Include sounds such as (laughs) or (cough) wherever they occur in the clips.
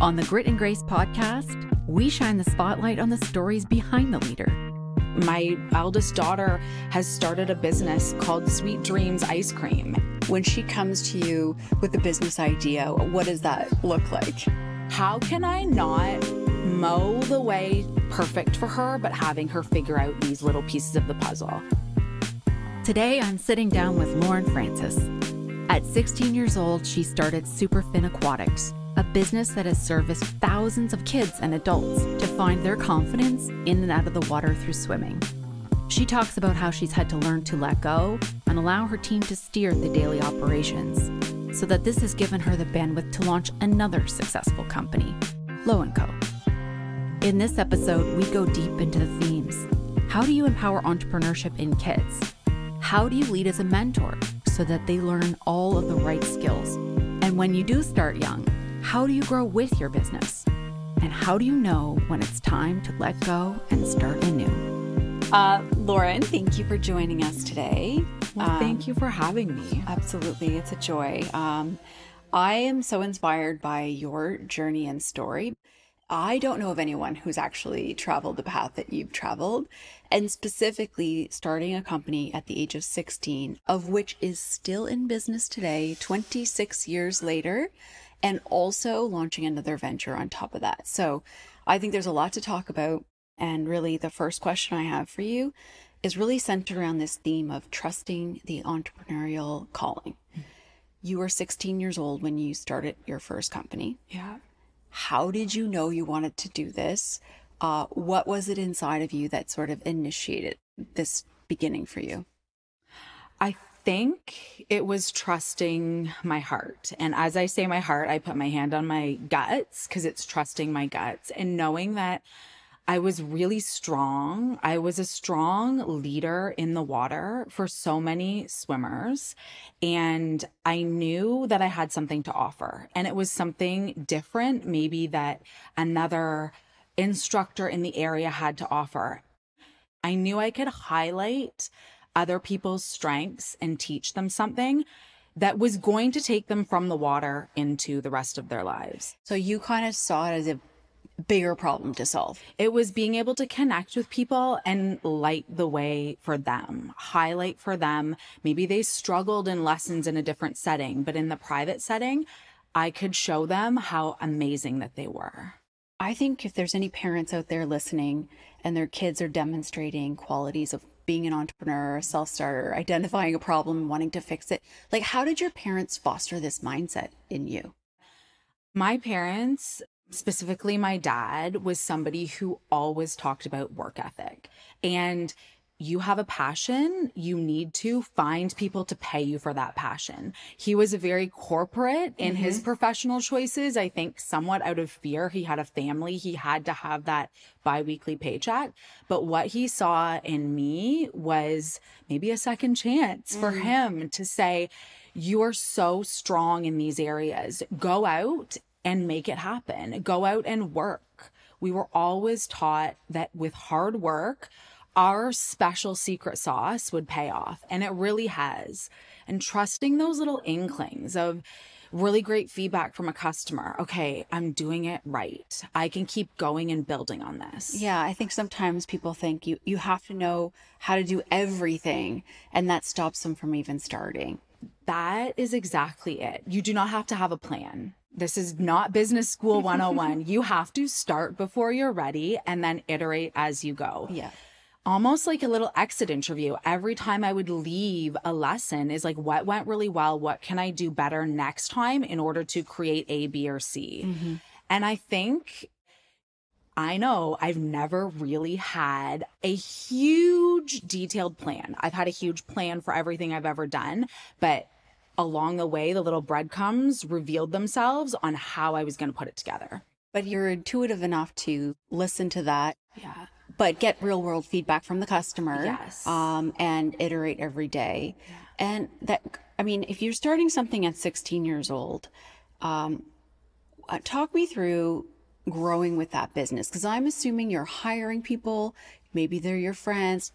On the Grit and Grace podcast, we shine the spotlight on the stories behind the leader. My eldest daughter has started a business called Sweet Dreams Ice Cream. When she comes to you with a business idea, what does that look like? How can I not mow the way perfect for her, but having her figure out these little pieces of the puzzle? Today, I'm sitting down with Lauren Francis. At 16 years old, she started Superfin Aquatics, a business that has serviced thousands of kids and adults to find their confidence in and out of the water through swimming. She talks about how she's had to learn to let go and allow her team to steer the daily operations, so that this has given her the bandwidth to launch another successful company, Lo & Co. In this episode, we go deep into the themes. How do you empower entrepreneurship in kids? How do you lead as a mentor so that they learn all of the right skills? And when you do start young, how do you grow with your business? And how do you know when it's time to let go and start anew? Uh, Lauren, thank you for joining us today. Well, um, thank you for having me. Absolutely, it's a joy. Um, I am so inspired by your journey and story. I don't know of anyone who's actually traveled the path that you've traveled, and specifically starting a company at the age of 16, of which is still in business today, 26 years later and also launching another venture on top of that. So I think there's a lot to talk about. And really, the first question I have for you is really centered around this theme of trusting the entrepreneurial calling. You were 16 years old when you started your first company. Yeah. How did you know you wanted to do this? Uh, what was it inside of you that sort of initiated this beginning for you? I think it was trusting my heart. And as I say my heart, I put my hand on my guts because it's trusting my guts and knowing that I was really strong. I was a strong leader in the water for so many swimmers. And I knew that I had something to offer. And it was something different, maybe that another instructor in the area had to offer. I knew I could highlight other people's strengths and teach them something that was going to take them from the water into the rest of their lives. So you kind of saw it as a bigger problem to solve. It was being able to connect with people and light the way for them, highlight for them. Maybe they struggled in lessons in a different setting, but in the private setting, I could show them how amazing that they were. I think if there's any parents out there listening and their kids are demonstrating qualities of being an entrepreneur, a self starter, identifying a problem, wanting to fix it. Like, how did your parents foster this mindset in you? My parents, specifically my dad, was somebody who always talked about work ethic. And you have a passion, you need to find people to pay you for that passion. He was a very corporate in mm-hmm. his professional choices. I think somewhat out of fear. He had a family. He had to have that biweekly paycheck. But what he saw in me was maybe a second chance mm-hmm. for mm. him to say, you are so strong in these areas. Go out and make it happen. Go out and work. We were always taught that with hard work, our special secret sauce would pay off. And it really has. And trusting those little inklings of really great feedback from a customer. Okay, I'm doing it right. I can keep going and building on this. Yeah, I think sometimes people think you you have to know how to do everything and that stops them from even starting. That is exactly it. You do not have to have a plan. This is not business school (laughs) 101. you have to start before you're ready and then iterate as you go. Yeah almost like a little exit interview. Every time I would leave a lesson is like, what went really well? What can I do better next time in order to create A, B, or C? Mm-hmm. And I think I know I've never really had a huge detailed plan. I've had a huge plan for everything I've ever done, but along the way, the little breadcrumbs revealed themselves on how I was going to put it together. But you're intuitive enough to listen to that. Yeah but get real world feedback from the customer. Yes. Um, and iterate every day. Yeah. And that, I mean, if you're starting something at 16 years old, um, uh, talk me through growing with that business because I'm assuming you're hiring people, maybe they're your friends.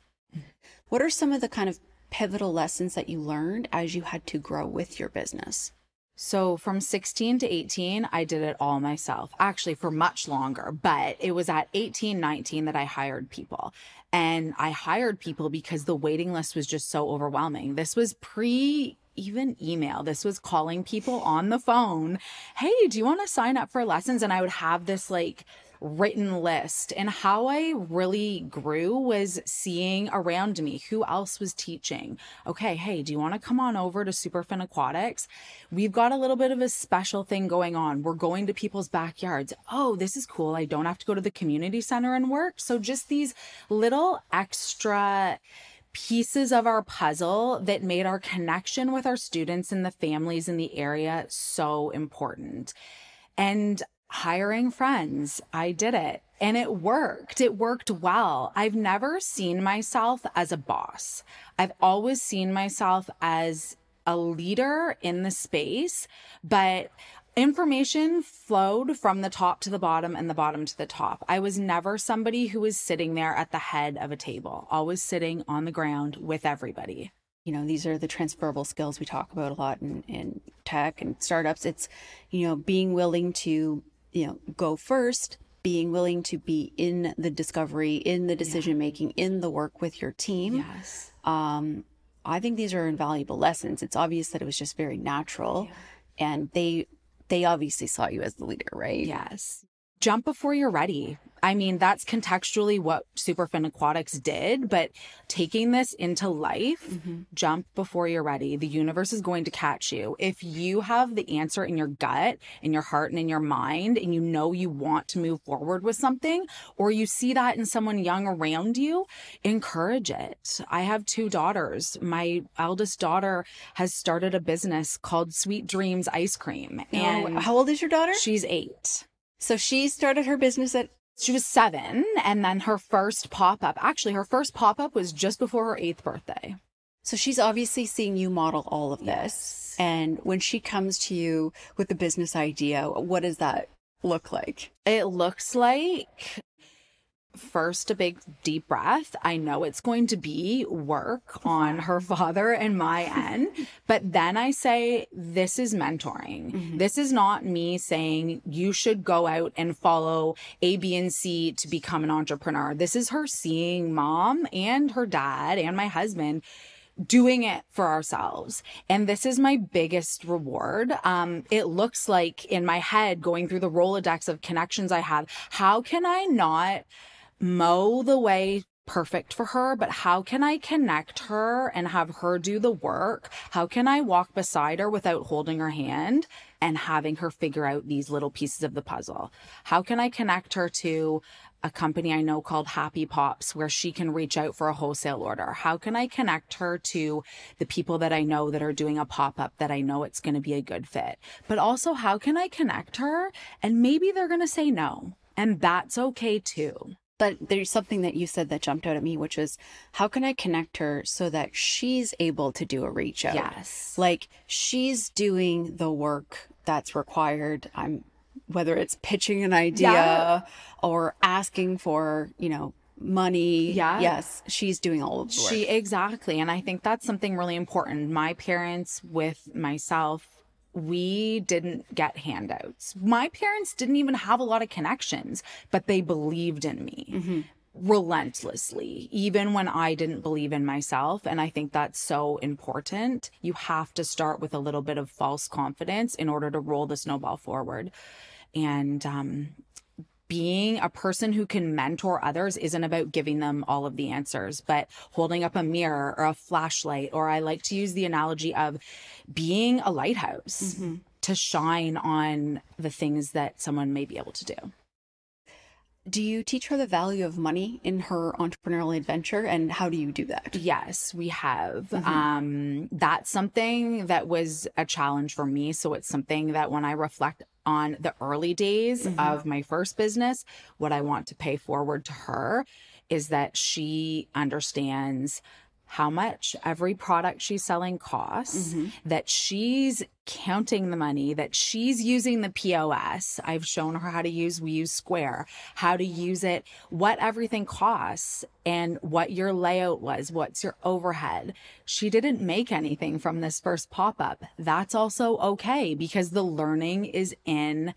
What are some of the kind of pivotal lessons that you learned as you had to grow with your business? So from 16 to 18, I did it all myself, actually for much longer. But it was at 18, 19 that I hired people. And I hired people because the waiting list was just so overwhelming. This was pre even email. This was calling people on the phone. Hey, do you want to sign up for lessons? And I would have this like written list. And how I really grew was seeing around me who else was teaching. Okay, hey, do you want to come on over to Superfin Aquatics? We've got a little bit of a special thing going on. We're going to people's backyards. Oh, this is cool. I don't have to go to the community center and work. So just these little extra pieces of our puzzle that made our connection with our students and the families in the area so important. And hiring friends. I did it and it worked. It worked well. I've never seen myself as a boss. I've always seen myself as a leader in the space, but information flowed from the top to the bottom and the bottom to the top. I was never somebody who was sitting there at the head of a table, always sitting on the ground with everybody you know these are the transferable skills we talk about a lot in, in tech and startups it's you know being willing to you know, go first, being willing to be in the discovery, in the decision making, yeah. in the work with your team. Yes. Um, I think these are invaluable lessons. It's obvious that it was just very natural, yeah. and they they obviously saw you as the leader, right? Yes. Jump before you're ready. I mean, that's contextually what Superfin Aquatics did, but taking this into life, mm-hmm. jump before you're ready. The universe is going to catch you. If you have the answer in your gut, in your heart, and in your mind, and you know you want to move forward with something, or you see that in someone young around you, encourage it. I have two daughters. My eldest daughter has started a business called Sweet Dreams Ice Cream. And oh, how old is your daughter? She's eight. So she started her business at she was seven, and then her first pop up, actually, her first pop up was just before her eighth birthday. So she's obviously seeing you model all of this. Yes. And when she comes to you with the business idea, what does that look like? It looks like first a big deep breath. I know it's going to be work on her father and my end, (laughs) but then I say, this is mentoring. Mm-hmm. This is not me saying you should go out and follow A, B, and C to become an entrepreneur. This is her seeing mom and her dad and my husband doing it for ourselves. And this is my biggest reward. Um, it looks like in my head going through the Rolodex of connections I have, how can I not mow the way perfect for her, but how can I connect her and have her do the work? How can I walk beside her without holding her hand and having her figure out these little pieces of the puzzle? How can I connect her to a company I know called Happy Pops where she can reach out for a wholesale order? How can I connect her to the people that I know that are doing a pop up that I know it's going to be a good fit? But also, how can I connect her and maybe they're going to say no? And that's okay too. But there's something that you said that jumped out at me, which was how can I connect her so that she's able to do a reach out? Yes. Like she's doing the work that's required. I'm whether it's pitching an idea yeah. or asking for, you know, money. Yeah. Yes, she's doing all of the work. She exactly. And I think that's something really important. My parents with myself we didn't get handouts. My parents didn't even have a lot of connections, but they believed in me. Mm-hmm. Relentlessly, even when I didn't believe in myself. And I think that's so important. You have to start with a little bit of false confidence in order to roll the snowball forward. And um, being a person who can mentor others isn't about giving them all of the answers, but holding up a mirror or a flashlight, or I like to use the analogy of being a lighthouse mm-hmm. to shine on the things that someone may be able to do. Do you teach her the value of money in her entrepreneurial adventure and how do you do that? Yes, we have. Mm-hmm. Um, that's something that was a challenge for me. So it's something that when I reflect on the early days mm-hmm. of my first business, what I want to pay forward to her is that she understands how much every product she's selling costs, mm-hmm. that she's counting the money, that she's using the POS. I've shown her how to use, we use Square, how to use it, what everything costs, and what your layout was, what's your overhead. She didn't make anything from this first pop up. That's also okay because the learning is in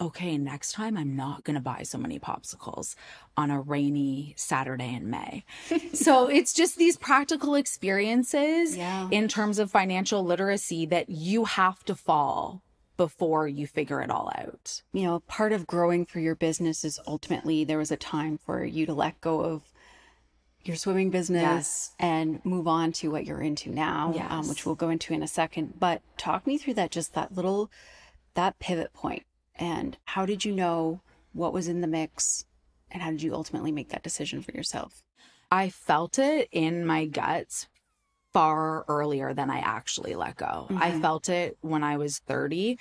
okay, next time I'm not going to buy so many popsicles on a rainy Saturday in May. (laughs) so it's just these practical experiences yeah. in terms of financial literacy that you have to fall before you figure it all out. You know, part of growing for your business is ultimately there was a time for you to let go of your swimming business yes. and move on to what you're into now, yes. um, which we'll go into in a second. But talk me through that, just that little, that pivot point and how did you know what was in the mix? And how did you ultimately make that decision for yourself? I felt it in my guts far earlier than I actually let go. Mm-hmm. I felt it when I was 30.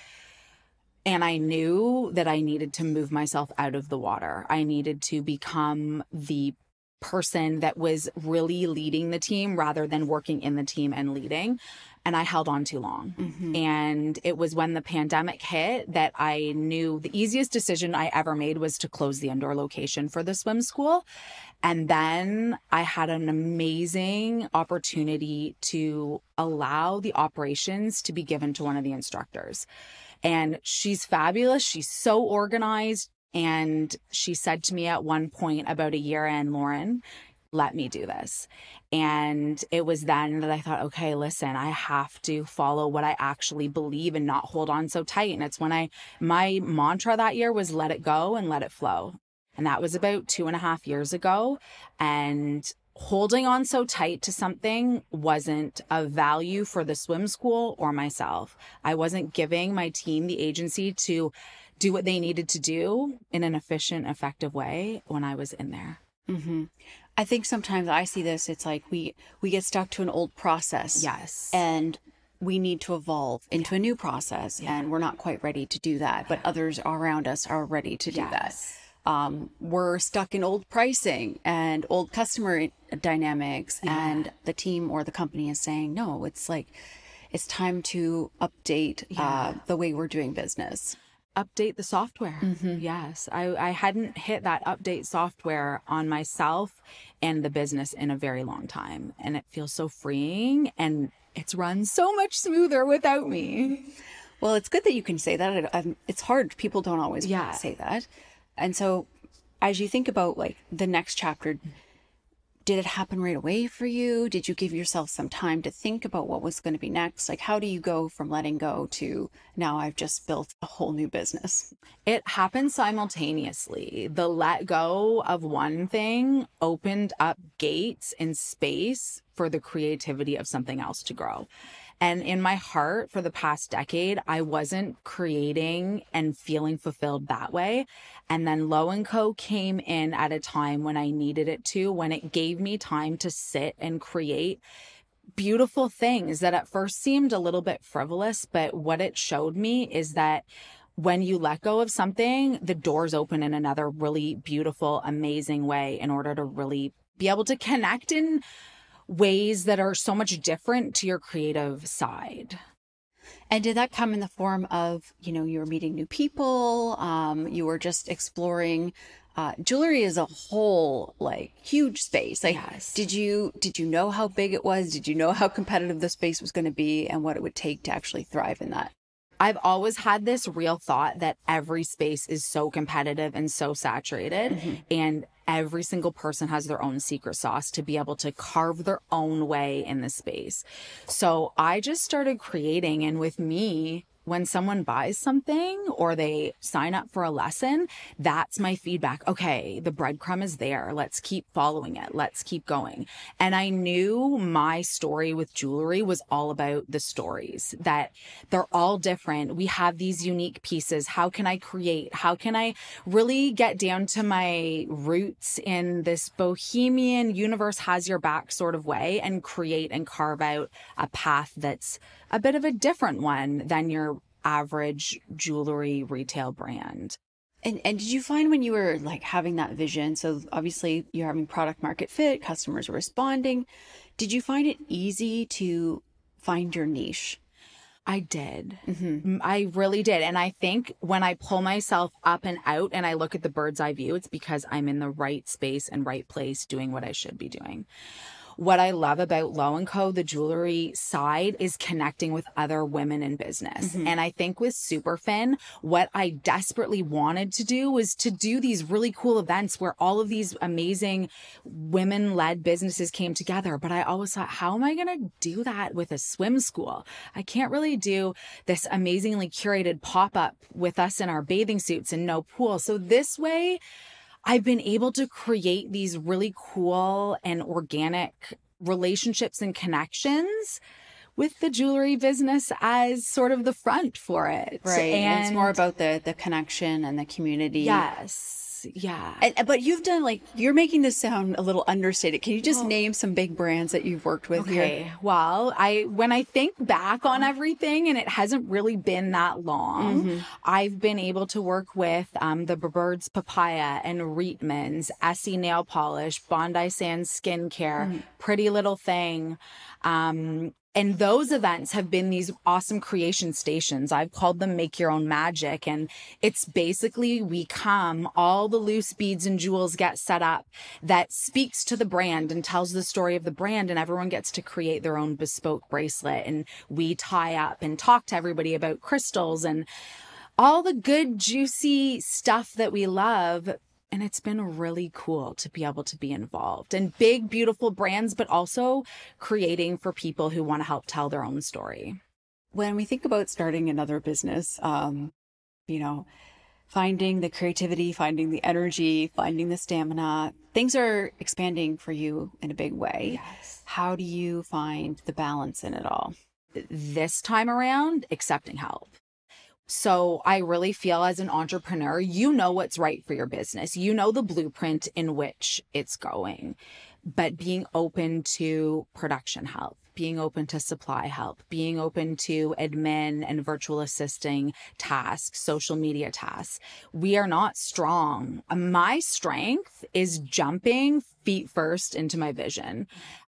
And I knew that I needed to move myself out of the water. I needed to become the person that was really leading the team rather than working in the team and leading and I held on too long. Mm-hmm. And it was when the pandemic hit that I knew the easiest decision I ever made was to close the indoor location for the swim school. And then I had an amazing opportunity to allow the operations to be given to one of the instructors. And she's fabulous. She's so organized. And she said to me at one point about a year in, Lauren, let me do this. And it was then that I thought, okay, listen, I have to follow what I actually believe and not hold on so tight. And it's when I, my mantra that year was let it go and let it flow. And that was about two and a half years ago. And holding on so tight to something wasn't a value for the swim school or myself. I wasn't giving my team the agency to do what they needed to do in an efficient, effective way when I was in there. Mm-hmm. I think sometimes I see this. It's like we we get stuck to an old process. Yes. And we need to evolve into yeah. a new process, yeah. and we're not quite ready to do that. But others around us are ready to do yes. that. Um, we're stuck in old pricing and old customer dynamics, yeah. and the team or the company is saying, no, it's like it's time to update uh, the way we're doing business update the software. Mm-hmm. Yes. I, I hadn't hit that update software on myself and the business in a very long time. And it feels so freeing and it's run so much smoother without me. Well, it's good that you can say that. It's hard. People don't always yeah. say that. And so as you think about like the next chapter, did it happen right away for you? Did you give yourself some time to think about what was going to be next? Like, how do you go from letting go to now I've just built a whole new business? It happened simultaneously. The let go of one thing opened up gates in space for the creativity of something else to grow. And in my heart for the past decade, I wasn't creating and feeling fulfilled that way. And then Lo and Co came in at a time when I needed it to, when it gave me time to sit and create beautiful things that at first seemed a little bit frivolous, but what it showed me is that when you let go of something, the doors open in another really beautiful, amazing way in order to really be able to connect in ways that are so much different to your creative side. And did that come in the form of, you know, you were meeting new people, um, you were just exploring uh, jewelry as a whole, like huge space. Like, yes. did you did you know how big it was? Did you know how competitive the space was going to be, and what it would take to actually thrive in that? I've always had this real thought that every space is so competitive and so saturated. Mm-hmm. And every single person has their own secret sauce to be able to carve their own way in the space. So I just started creating. And with me, when someone buys something or they sign up for a lesson, that's my feedback. Okay, the breadcrumb is there. Let's keep following it. Let's keep going. And I knew my story with jewelry was all about the stories that they're all different. We have these unique pieces. How can I create? How can I really get down to my roots in this bohemian universe has your back sort of way and create and carve out a path that's a bit of a different one than your average jewelry retail brand. And and did you find when you were like having that vision, so obviously you're having product market fit, customers are responding. Did you find it easy to find your niche? I did. Mm-hmm. I really did. And I think when I pull myself up and out and I look at the bird's eye view, it's because I'm in the right space and right place doing what I should be doing. What I love about Lo and Co, the jewelry side, is connecting with other women in business. Mm-hmm. And I think with Superfin, what I desperately wanted to do was to do these really cool events where all of these amazing women led businesses came together. But I always thought, how am I going to do that with a swim school? I can't really do this amazingly curated pop up with us in our bathing suits and no pool. So this way, I've been able to create these really cool and organic relationships and connections with the jewelry business as sort of the front for it. Right. And, and it's more about the the connection and the community. Yes yeah. And, but you've done like you're making this sound a little understated. Can you just well, name some big brands that you've worked with okay. here? Well, I when I think back on everything, and it hasn't really been that long, mm-hmm. I've been able to work with um, the Birds Papaya and Reitman's, Essie Nail Polish, Bondi Sands Skincare, mm-hmm. Pretty Little Thing. Um, and those events have been these awesome creation stations. I've called them make your own magic. And it's basically we come, all the loose beads and jewels get set up that speaks to the brand and tells the story of the brand. And everyone gets to create their own bespoke bracelet. And we tie up and talk to everybody about crystals and all the good, juicy stuff that we love and it's been really cool to be able to be involved in big, beautiful brands, but also creating for people who want to help tell their own story. When we think about starting another business, um, you know, finding the creativity, finding the energy, finding the stamina, things are expanding for you in a big way. Yes. How do you find the balance in it all? This time around, accepting help. So I really feel as an entrepreneur, you know what's right for your business. You know the blueprint in which it's going, but being open to production help, being open to supply help, being open to admin and virtual assisting tasks, social media tasks. We are not strong. My strength is jumping feet first into my vision.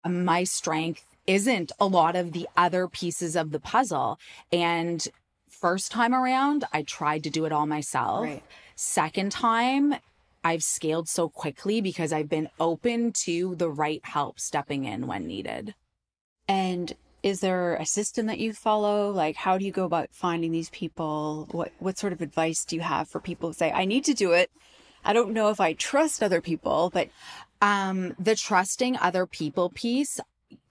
My strength isn't a lot of the other pieces of the puzzle. And first time around, I tried to do it all myself. Right. Second time, I've scaled so quickly because I've been open to the right help stepping in when needed. And is there a system that you follow? Like, how do you go about finding these people? What what sort of advice do you have for people who say, "I need to do it"? I don't know if I trust other people, but um, the trusting other people piece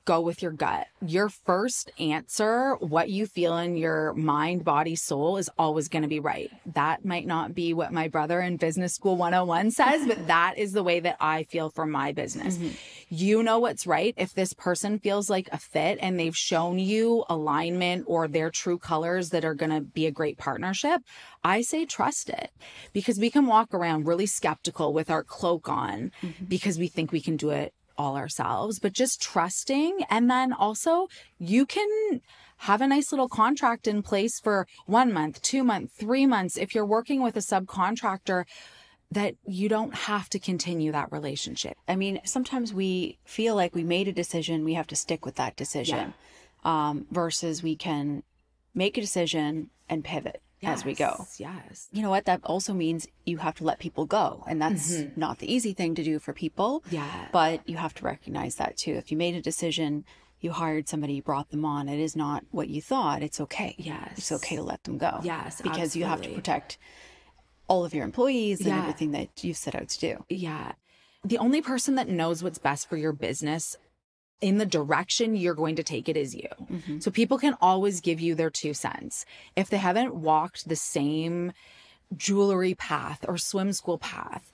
go with your gut. Your first answer, what you feel in your mind, body, soul is always going to be right. That might not be what my brother in business school 101 says, but (laughs) that is the way that I feel for my business. Mm-hmm. You know what's right. If this person feels like a fit and they've shown you alignment or their true colors that are going to be a great partnership, I say trust it because we can walk around really skeptical with our cloak on mm-hmm. because we think we can do it all ourselves, but just trusting. And then also you can have a nice little contract in place for one month, two months, three months. If you're working with a subcontractor, that you don't have to continue that relationship. I mean, sometimes we feel like we made a decision, we have to stick with that decision, yeah. um, versus we can make a decision and pivot yes, as we go. Yes. You know what? That also means you have to let people go. And that's mm-hmm. not the easy thing to do for people. Yeah. But you have to recognize that too. If you made a decision, you hired somebody, you brought them on, it is not what you thought, it's okay. Yes. It's okay to let them go. Yes. Because absolutely. you have to protect all of your employees and yeah. everything that you set out to do. Yeah. The only person that knows what's best for your business in the direction you're going to take it is you. Mm-hmm. So people can always give you their two cents. If they haven't walked the same jewelry path or swim school path,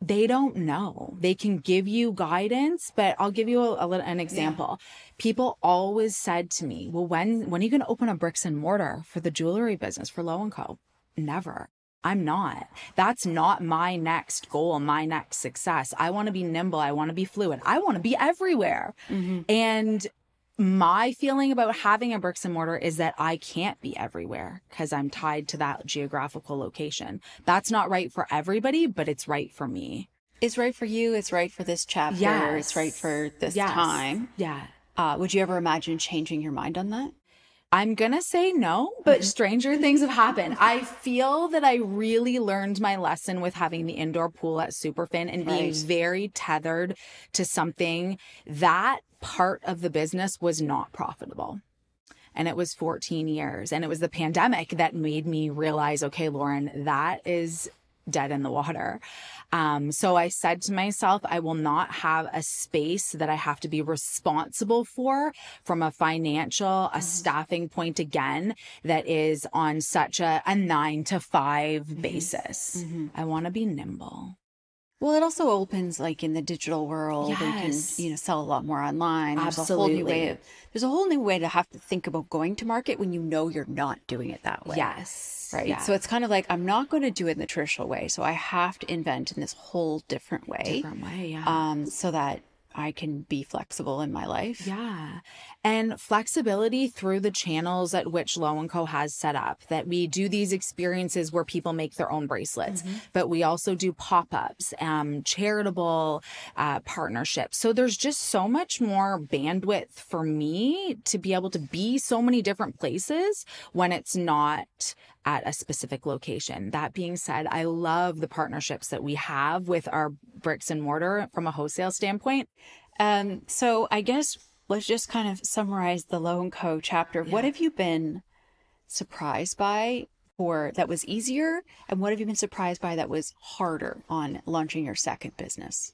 they don't know. They can give you guidance, but I'll give you a, a an example. Yeah. People always said to me, "Well, when when are you going to open a bricks and mortar for the jewelry business for Lo and Co?" Never. I'm not. That's not my next goal, my next success. I want to be nimble. I want to be fluid. I want to be everywhere. Mm-hmm. And my feeling about having a bricks and mortar is that I can't be everywhere because I'm tied to that geographical location. That's not right for everybody, but it's right for me. It's right for you. It's right for this chapter. Yes. It's right for this Yes. time. Yeah. Uh, would you ever imagine changing your mind on that? I'm gonna say no, but mm-hmm. stranger things have happened. I feel that I really learned my lesson with having the indoor pool at Superfin and being Right. very tethered to something that part of the business was not profitable. And it was 14 years. And it was the pandemic that made me realize, okay, Lauren, that is dead in the water. Um, so I said to myself, I will not have a space that I have to be responsible for from a financial, a mm-hmm. staffing point again, that is on such a, a nine to 5 mm-hmm. basis. Mm-hmm. I want to be nimble. Well, it also opens like in the digital world Yes. can, you know, sell a lot more online. There's a whole new way Absolutely. of, there's a whole new way to have to think about going to market when you know you're not doing it that way. Yes. Right. Yeah. So it's kind of like I'm not going to do it in the traditional way. So I have to invent in this whole different way. different way. Yeah. Um, so that I can be flexible in my life. Yeah. And flexibility through the channels at which Lo and Co has set up that we do these experiences where people make their own bracelets, but we also do pop-ups, um, charitable uh, partnerships. So there's just so much more bandwidth for me to be able to be so many different places when it's not at a specific location. That being said, I love the partnerships that we have with our bricks and mortar from a wholesale standpoint. Um, so I guess let's just kind of summarize the Lo and Co chapter. What have you been surprised by or that was easier? And what have you been surprised by that was harder on launching your second business?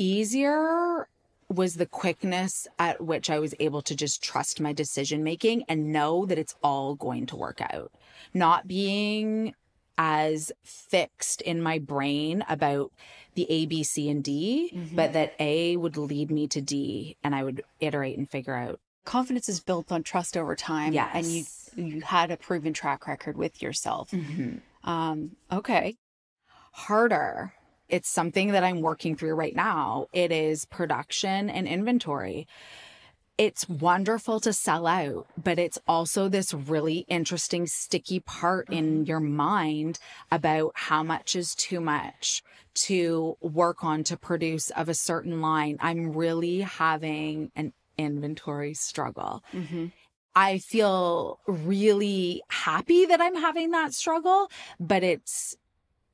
easier was the quickness at which I was able to just trust my decision making and know that it's all going to work out. Not being as fixed in my brain about the A, B, C, and D, but that A would lead me to D and I would iterate and figure out. Confidence is built on trust over time. And you you had a proven track record with yourself. Um, okay. harder. It's something that I'm working through right now. It is production and inventory. It's wonderful to sell out, but it's also this really interesting, sticky part in mm-hmm. your mind about how much is too much to work on to produce of a certain line. I'm really having an inventory struggle. Mm-hmm. I feel really happy that I'm having that struggle, but it's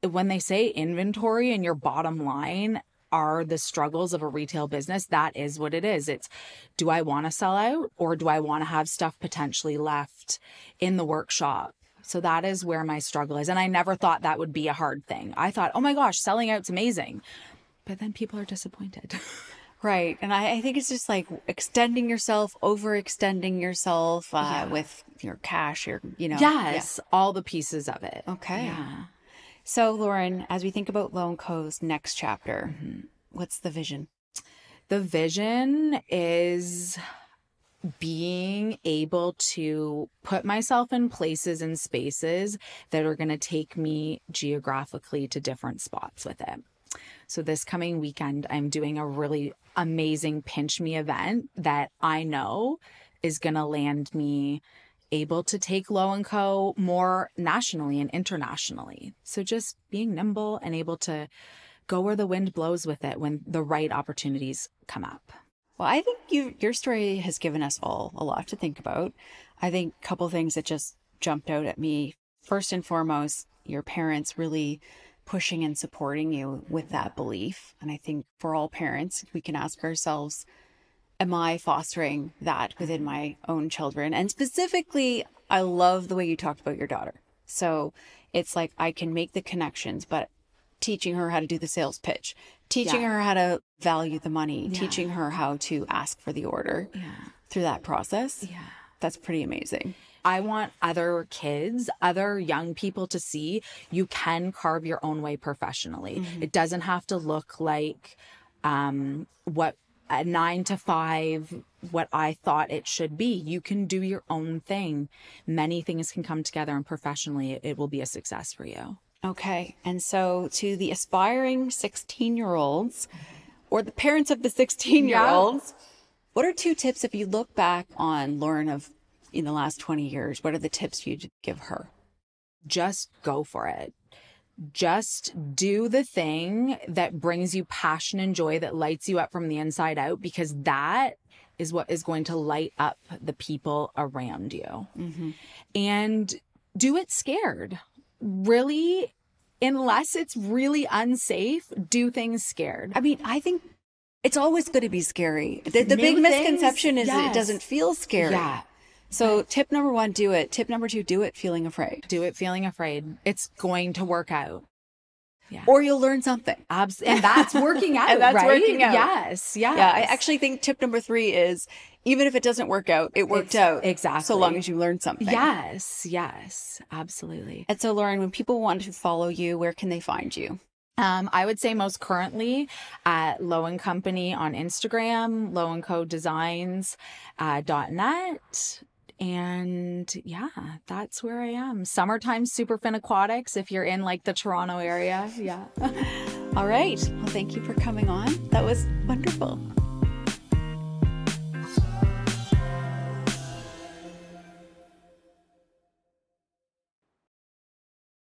when they say inventory and your bottom line are the struggles of a retail business, that is what it is. It's do I want to sell out or do I want to have stuff potentially left in the workshop? So that is where my struggle is. And I never thought that would be a hard thing. I thought, oh my gosh, selling out's amazing. But then people are disappointed. (laughs) Right. And I, I think it's just like extending yourself, overextending yourself uh, with your cash, your, you know. yeah. yes, all the pieces of it. Okay. Yeah. So, Lauren, as we think about Lo and Co's next chapter, mm-hmm. what's the vision? The vision is being able to put myself in places and spaces that are going to take me geographically to different spots with it. So, this coming weekend, I'm doing a really amazing Pinch Me event that I know is going to land me able to take Lo and Co more nationally and internationally. So, just being nimble and able to go where the wind blows with it when the right opportunities come up. Well, I think you your story has given us all a lot to think about. I think a couple things that just jumped out at me. First and foremost, your parents really pushing and supporting you with that belief. And I think for all parents, we can ask ourselves, am I fostering that within my own children? And specifically, I love the way you talked about your daughter. So it's like I can make the connections, but teaching her how to do the sales pitch, teaching Yeah. her how to value the money, teaching her how to ask for the order Yeah. through that process. Yeah. That's pretty amazing. I want other kids, other young people to see you can carve your own way professionally. It doesn't have to look like um, what a nine to five, what I thought it should be. You can do your own thing. Many things can come together, and professionally, it, will be a success for you. Okay. And so to the aspiring 16 year olds or the parents of the 16 year olds, what are two tips if you look back on Lauren of in the last 20 years? What are the tips you'd give her? just go for it. Just do the thing that brings you passion and joy that lights you up from the inside out because that is what is going to light up the people around you. Mm-hmm. And do it scared. Really, unless it's really unsafe, do things scared. I mean, I think it's always going to be scary. The, the big things, misconception is yes. it doesn't feel scary. Yeah. So tip number one, do it. Tip number two, do it feeling afraid. Do it feeling afraid. It's going to work out. Yeah. Or you'll learn something. Abs- and that's working (laughs) out. and that's right? working out. Yes. Yes. Yeah. I actually think tip number three is even if it doesn't work out, it worked it's, out. Exactly. So long as you learn something. Yes. Yes. Absolutely. And so, Lauren, when people want to follow you, where can they find you? Um, I would say most currently at Lo and Company on Instagram, Lo and Co Designs uh, .net. And yeah, that's where I am. Summertime Superfin Aquatics if you're in like the Toronto area. Yeah. (laughs) All right. Well, thank you for coming on. That was wonderful.